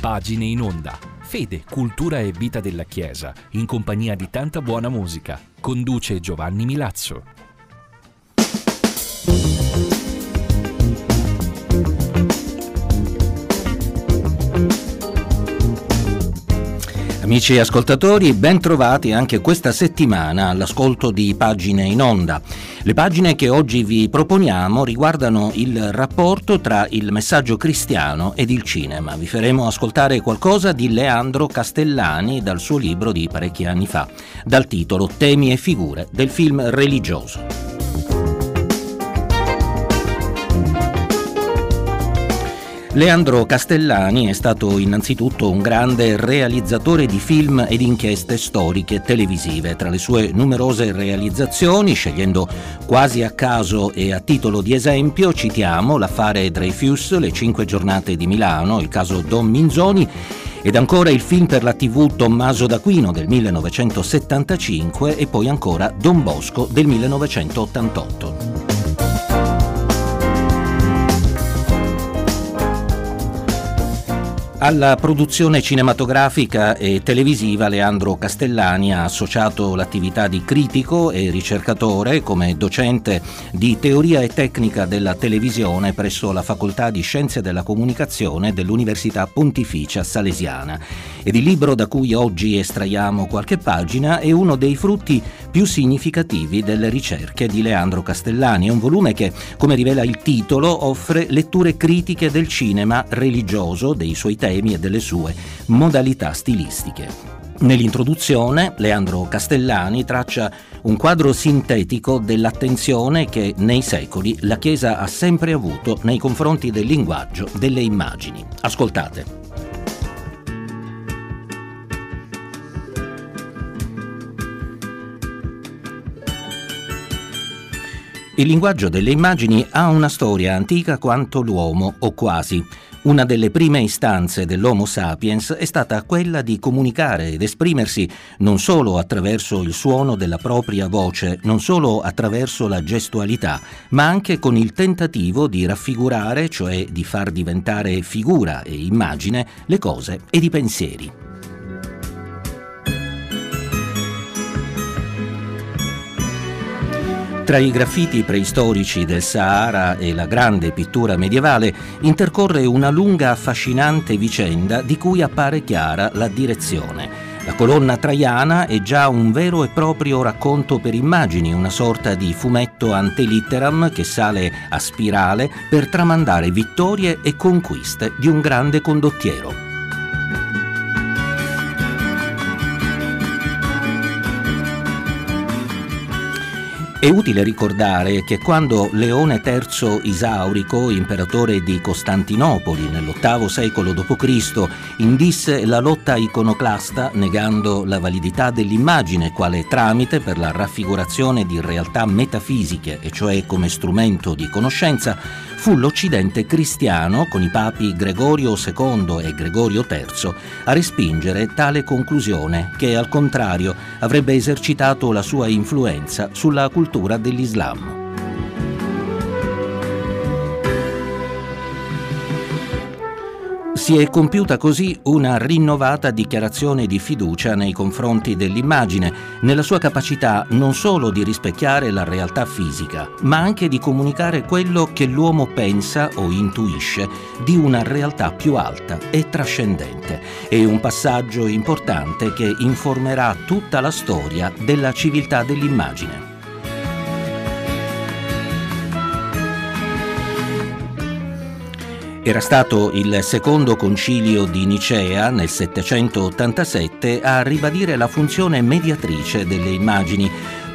Pagine in onda. Fede, cultura e vita della Chiesa, in compagnia di tanta buona musica. Conduce Giovanni Milazzo. Amici ascoltatori, ben trovati anche questa settimana all'ascolto di Pagine in Onda. Le pagine che oggi vi proponiamo riguardano il rapporto tra il messaggio cristiano ed il cinema. Vi faremo ascoltare qualcosa di Leandro Castellani dal suo libro di parecchi anni fa, dal titolo Temi e figure del film religioso. Leandro Castellani è stato innanzitutto un grande realizzatore di film ed inchieste storiche televisive. Tra le sue numerose realizzazioni, scegliendo quasi a caso e a titolo di esempio, citiamo l'affare Dreyfus, Le cinque giornate di Milano, il caso Don Minzoni ed ancora il film per la TV Tommaso d'Aquino del 1975 e poi ancora Don Bosco del 1988. Alla produzione cinematografica e televisiva Leandro Castellani ha associato l'attività di critico e ricercatore come docente di teoria e tecnica della televisione presso la Facoltà di Scienze della Comunicazione dell'Università Pontificia Salesiana. Ed il libro da cui oggi estraiamo qualche pagina è uno dei frutti più significativi delle ricerche di Leandro Castellani. È un volume che, come rivela il titolo, offre letture critiche del cinema religioso, dei suoi temi temi e delle sue modalità stilistiche. Nell'introduzione Leandro Castellani traccia un quadro sintetico dell'attenzione che nei secoli la Chiesa ha sempre avuto nei confronti del linguaggio delle immagini. Ascoltate. Il linguaggio delle immagini ha una storia antica quanto l'uomo, o quasi. Una delle prime istanze dell'Homo sapiens è stata quella di comunicare ed esprimersi non solo attraverso il suono della propria voce, non solo attraverso la gestualità, ma anche con il tentativo di raffigurare, cioè di far diventare figura e immagine, le cose ed i pensieri. Tra i graffiti preistorici del Sahara e la grande pittura medievale intercorre una lunga affascinante vicenda di cui appare chiara la direzione. La colonna traiana è già un vero e proprio racconto per immagini, una sorta di fumetto antelitteram che sale a spirale per tramandare vittorie e conquiste di un grande condottiero. È utile ricordare che quando Leone III Isaurico, imperatore di Costantinopoli nell'VIII secolo d.C., indisse la lotta iconoclasta negando la validità dell'immagine quale tramite per la raffigurazione di realtà metafisiche, e cioè come strumento di conoscenza, fu l'Occidente cristiano, con i papi Gregorio II e Gregorio III, a respingere tale conclusione che, al contrario, avrebbe esercitato la sua influenza sulla cultura dell'Islam. Si è compiuta così una rinnovata dichiarazione di fiducia nei confronti dell'immagine, nella sua capacità non solo di rispecchiare la realtà fisica, ma anche di comunicare quello che l'uomo pensa o intuisce di una realtà più alta e trascendente. È un passaggio importante che informerà tutta la storia della civiltà dell'immagine. Era stato il secondo concilio di Nicea nel 787 a ribadire la funzione mediatrice delle immagini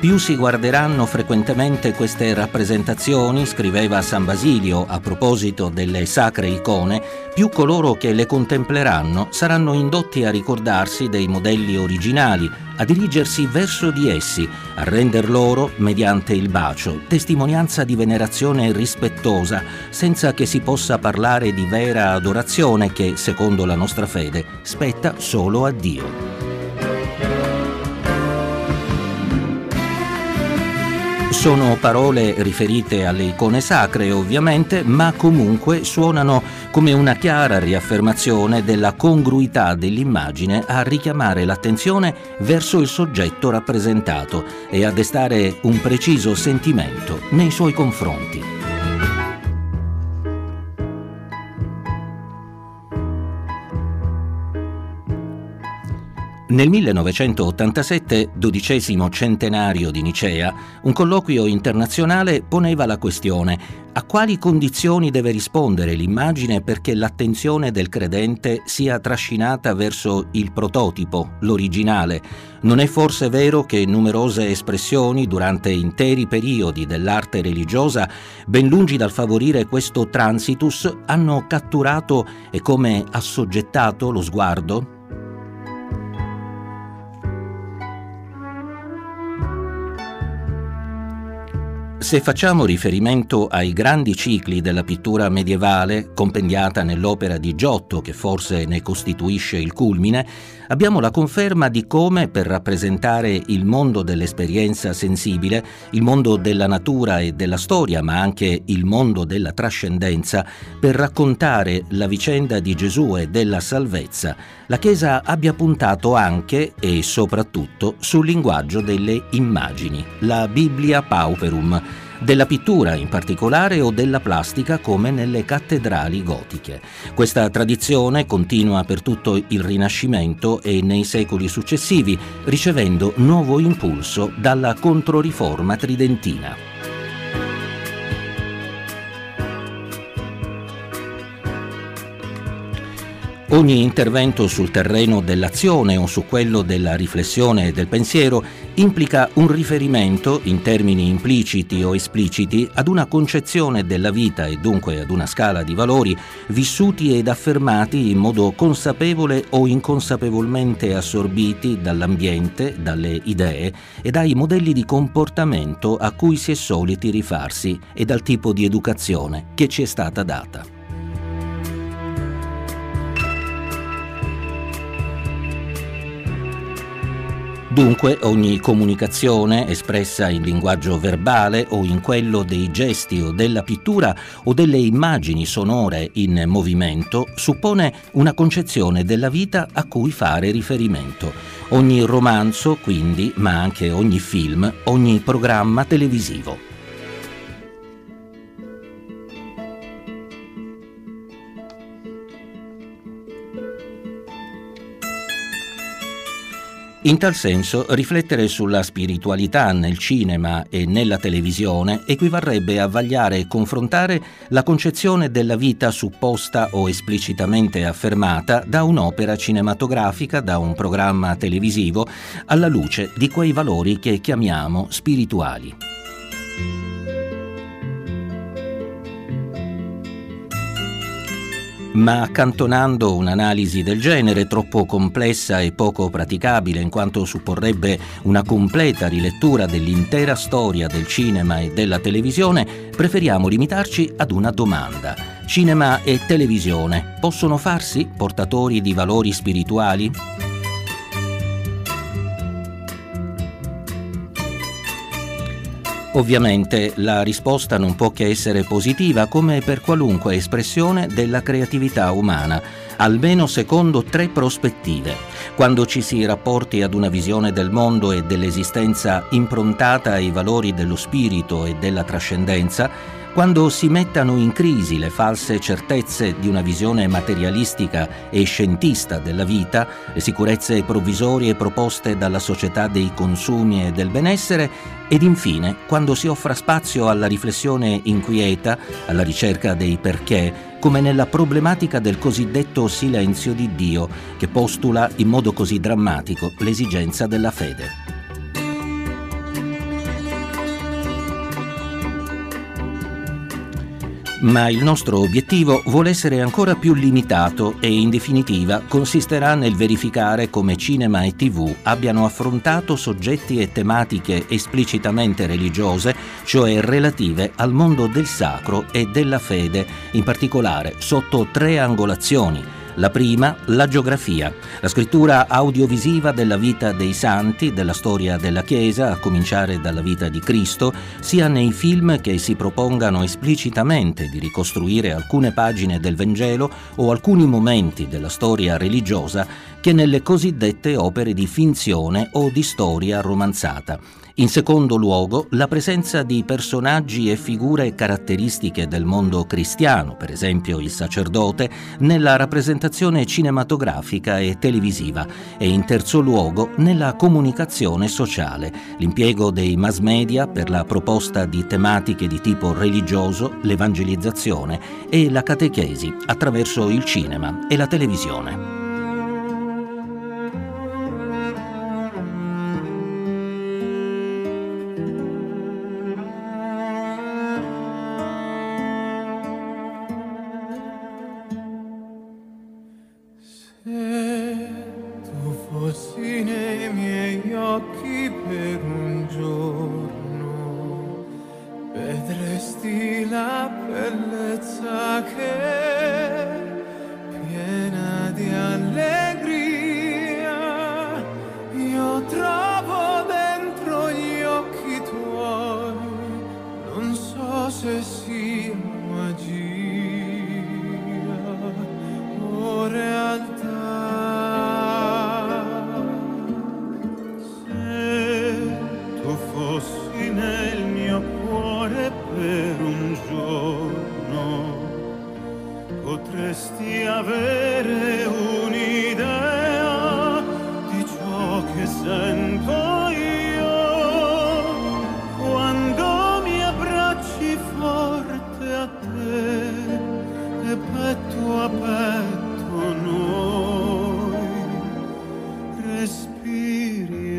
più si guarderanno frequentemente queste rappresentazioni, scriveva San Basilio a proposito delle sacre icone, più coloro che le contempleranno saranno indotti a ricordarsi dei modelli originali, a dirigersi verso di essi, a render loro, mediante il bacio, testimonianza di venerazione rispettosa, senza che si possa parlare di vera adorazione che, secondo la nostra fede, spetta solo a Dio. Sono parole riferite alle icone sacre ovviamente, ma comunque suonano come una chiara riaffermazione della congruità dell'immagine a richiamare l'attenzione verso il soggetto rappresentato e a destare un preciso sentimento nei suoi confronti. Nel 1987, dodicesimo centenario di Nicea, un colloquio internazionale poneva la questione a quali condizioni deve rispondere l'immagine perché l'attenzione del credente sia trascinata verso il prototipo, l'originale. Non è forse vero che numerose espressioni durante interi periodi dell'arte religiosa, ben lungi dal favorire questo transitus, hanno catturato e come assoggettato lo sguardo? Se facciamo riferimento ai grandi cicli della pittura medievale, compendiata nell'opera di Giotto, che forse ne costituisce il culmine, abbiamo la conferma di come, per rappresentare il mondo dell'esperienza sensibile, il mondo della natura e della storia, ma anche il mondo della trascendenza, per raccontare la vicenda di Gesù e della salvezza, la Chiesa abbia puntato anche e soprattutto sul linguaggio delle immagini, la Biblia Pauperum, della pittura in particolare o della plastica come nelle cattedrali gotiche. Questa tradizione continua per tutto il Rinascimento e nei secoli successivi, ricevendo nuovo impulso dalla Controriforma tridentina. Ogni intervento sul terreno dell'azione o su quello della riflessione e del pensiero implica un riferimento, in termini impliciti o espliciti, ad una concezione della vita e dunque ad una scala di valori vissuti ed affermati in modo consapevole o inconsapevolmente assorbiti dall'ambiente, dalle idee e dai modelli di comportamento a cui si è soliti rifarsi e dal tipo di educazione che ci è stata data. Dunque ogni comunicazione espressa in linguaggio verbale o in quello dei gesti o della pittura o delle immagini sonore in movimento suppone una concezione della vita a cui fare riferimento. Ogni romanzo quindi, ma anche ogni film, ogni programma televisivo. In tal senso, riflettere sulla spiritualità nel cinema e nella televisione equivarrebbe a vagliare e confrontare la concezione della vita supposta o esplicitamente affermata da un'opera cinematografica, da un programma televisivo, alla luce di quei valori che chiamiamo spirituali. Ma accantonando un'analisi del genere troppo complessa e poco praticabile in quanto supporrebbe una completa rilettura dell'intera storia del cinema e della televisione, preferiamo limitarci ad una domanda. Cinema e televisione possono farsi portatori di valori spirituali? Ovviamente la risposta non può che essere positiva come per qualunque espressione della creatività umana, almeno secondo tre prospettive. Quando ci si rapporti ad una visione del mondo e dell'esistenza improntata ai valori dello spirito e della trascendenza, quando si mettano in crisi le false certezze di una visione materialistica e scientista della vita, le sicurezze provvisorie proposte dalla società dei consumi e del benessere, ed infine quando si offra spazio alla riflessione inquieta, alla ricerca dei perché, come nella problematica del cosiddetto silenzio di Dio, che postula in modo così drammatico l'esigenza della fede. Ma il nostro obiettivo vuole essere ancora più limitato e in definitiva consisterà nel verificare come cinema e tv abbiano affrontato soggetti e tematiche esplicitamente religiose, cioè relative al mondo del sacro e della fede, in particolare sotto tre angolazioni La prima, la geografia, la scrittura audiovisiva della vita dei santi, della storia della Chiesa, a cominciare dalla vita di Cristo, sia nei film che si propongano esplicitamente di ricostruire alcune pagine del Vangelo o alcuni momenti della storia religiosa, che nelle cosiddette opere di finzione o di storia romanzata in secondo luogo, la presenza di personaggi e figure caratteristiche del mondo cristiano, per esempio il sacerdote, nella rappresentazione cinematografica e televisiva e in terzo luogo nella comunicazione sociale, l'impiego dei mass media per la proposta di tematiche di tipo religioso, l'evangelizzazione e la catechesi attraverso il cinema e la televisione. que respire.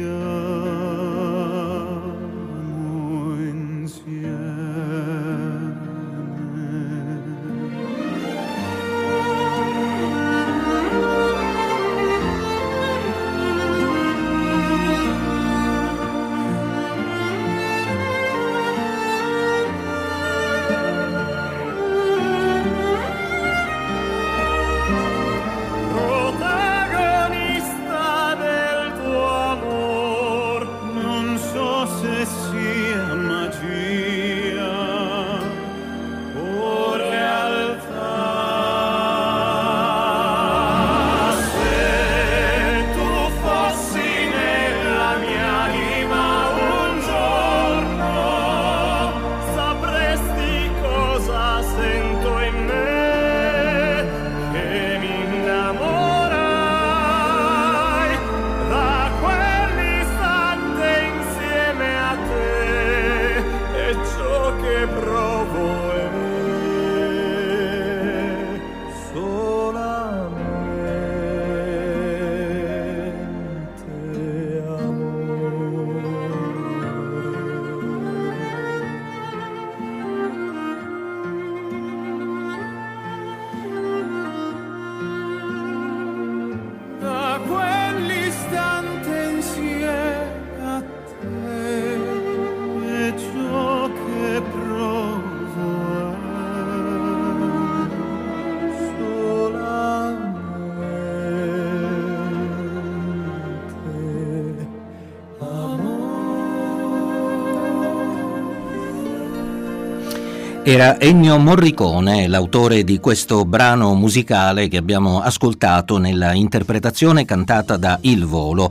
Era Ennio Morricone, l'autore di questo brano musicale che abbiamo ascoltato nella interpretazione cantata da Il Volo.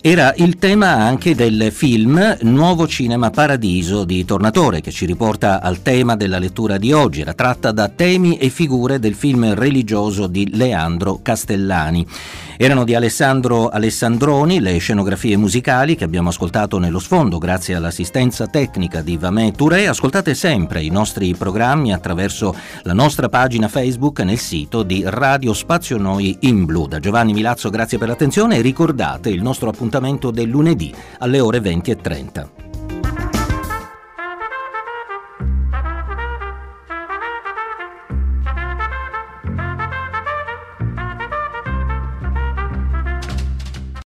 Era il tema anche del film Nuovo Cinema Paradiso di Tornatore, che ci riporta al tema della lettura di oggi. Era tratta da temi e figure del film religioso di Leandro Castellani. Erano di Alessandro Alessandroni le scenografie musicali che abbiamo ascoltato nello sfondo grazie all'assistenza tecnica di Vamè Touré. Ascoltate sempre i nostri programmi attraverso la nostra pagina Facebook nel sito di Radio Spazio Noi in Blu. Da Giovanni Milazzo grazie per l'attenzione e ricordate il nostro appuntamento del lunedì alle ore 20.30.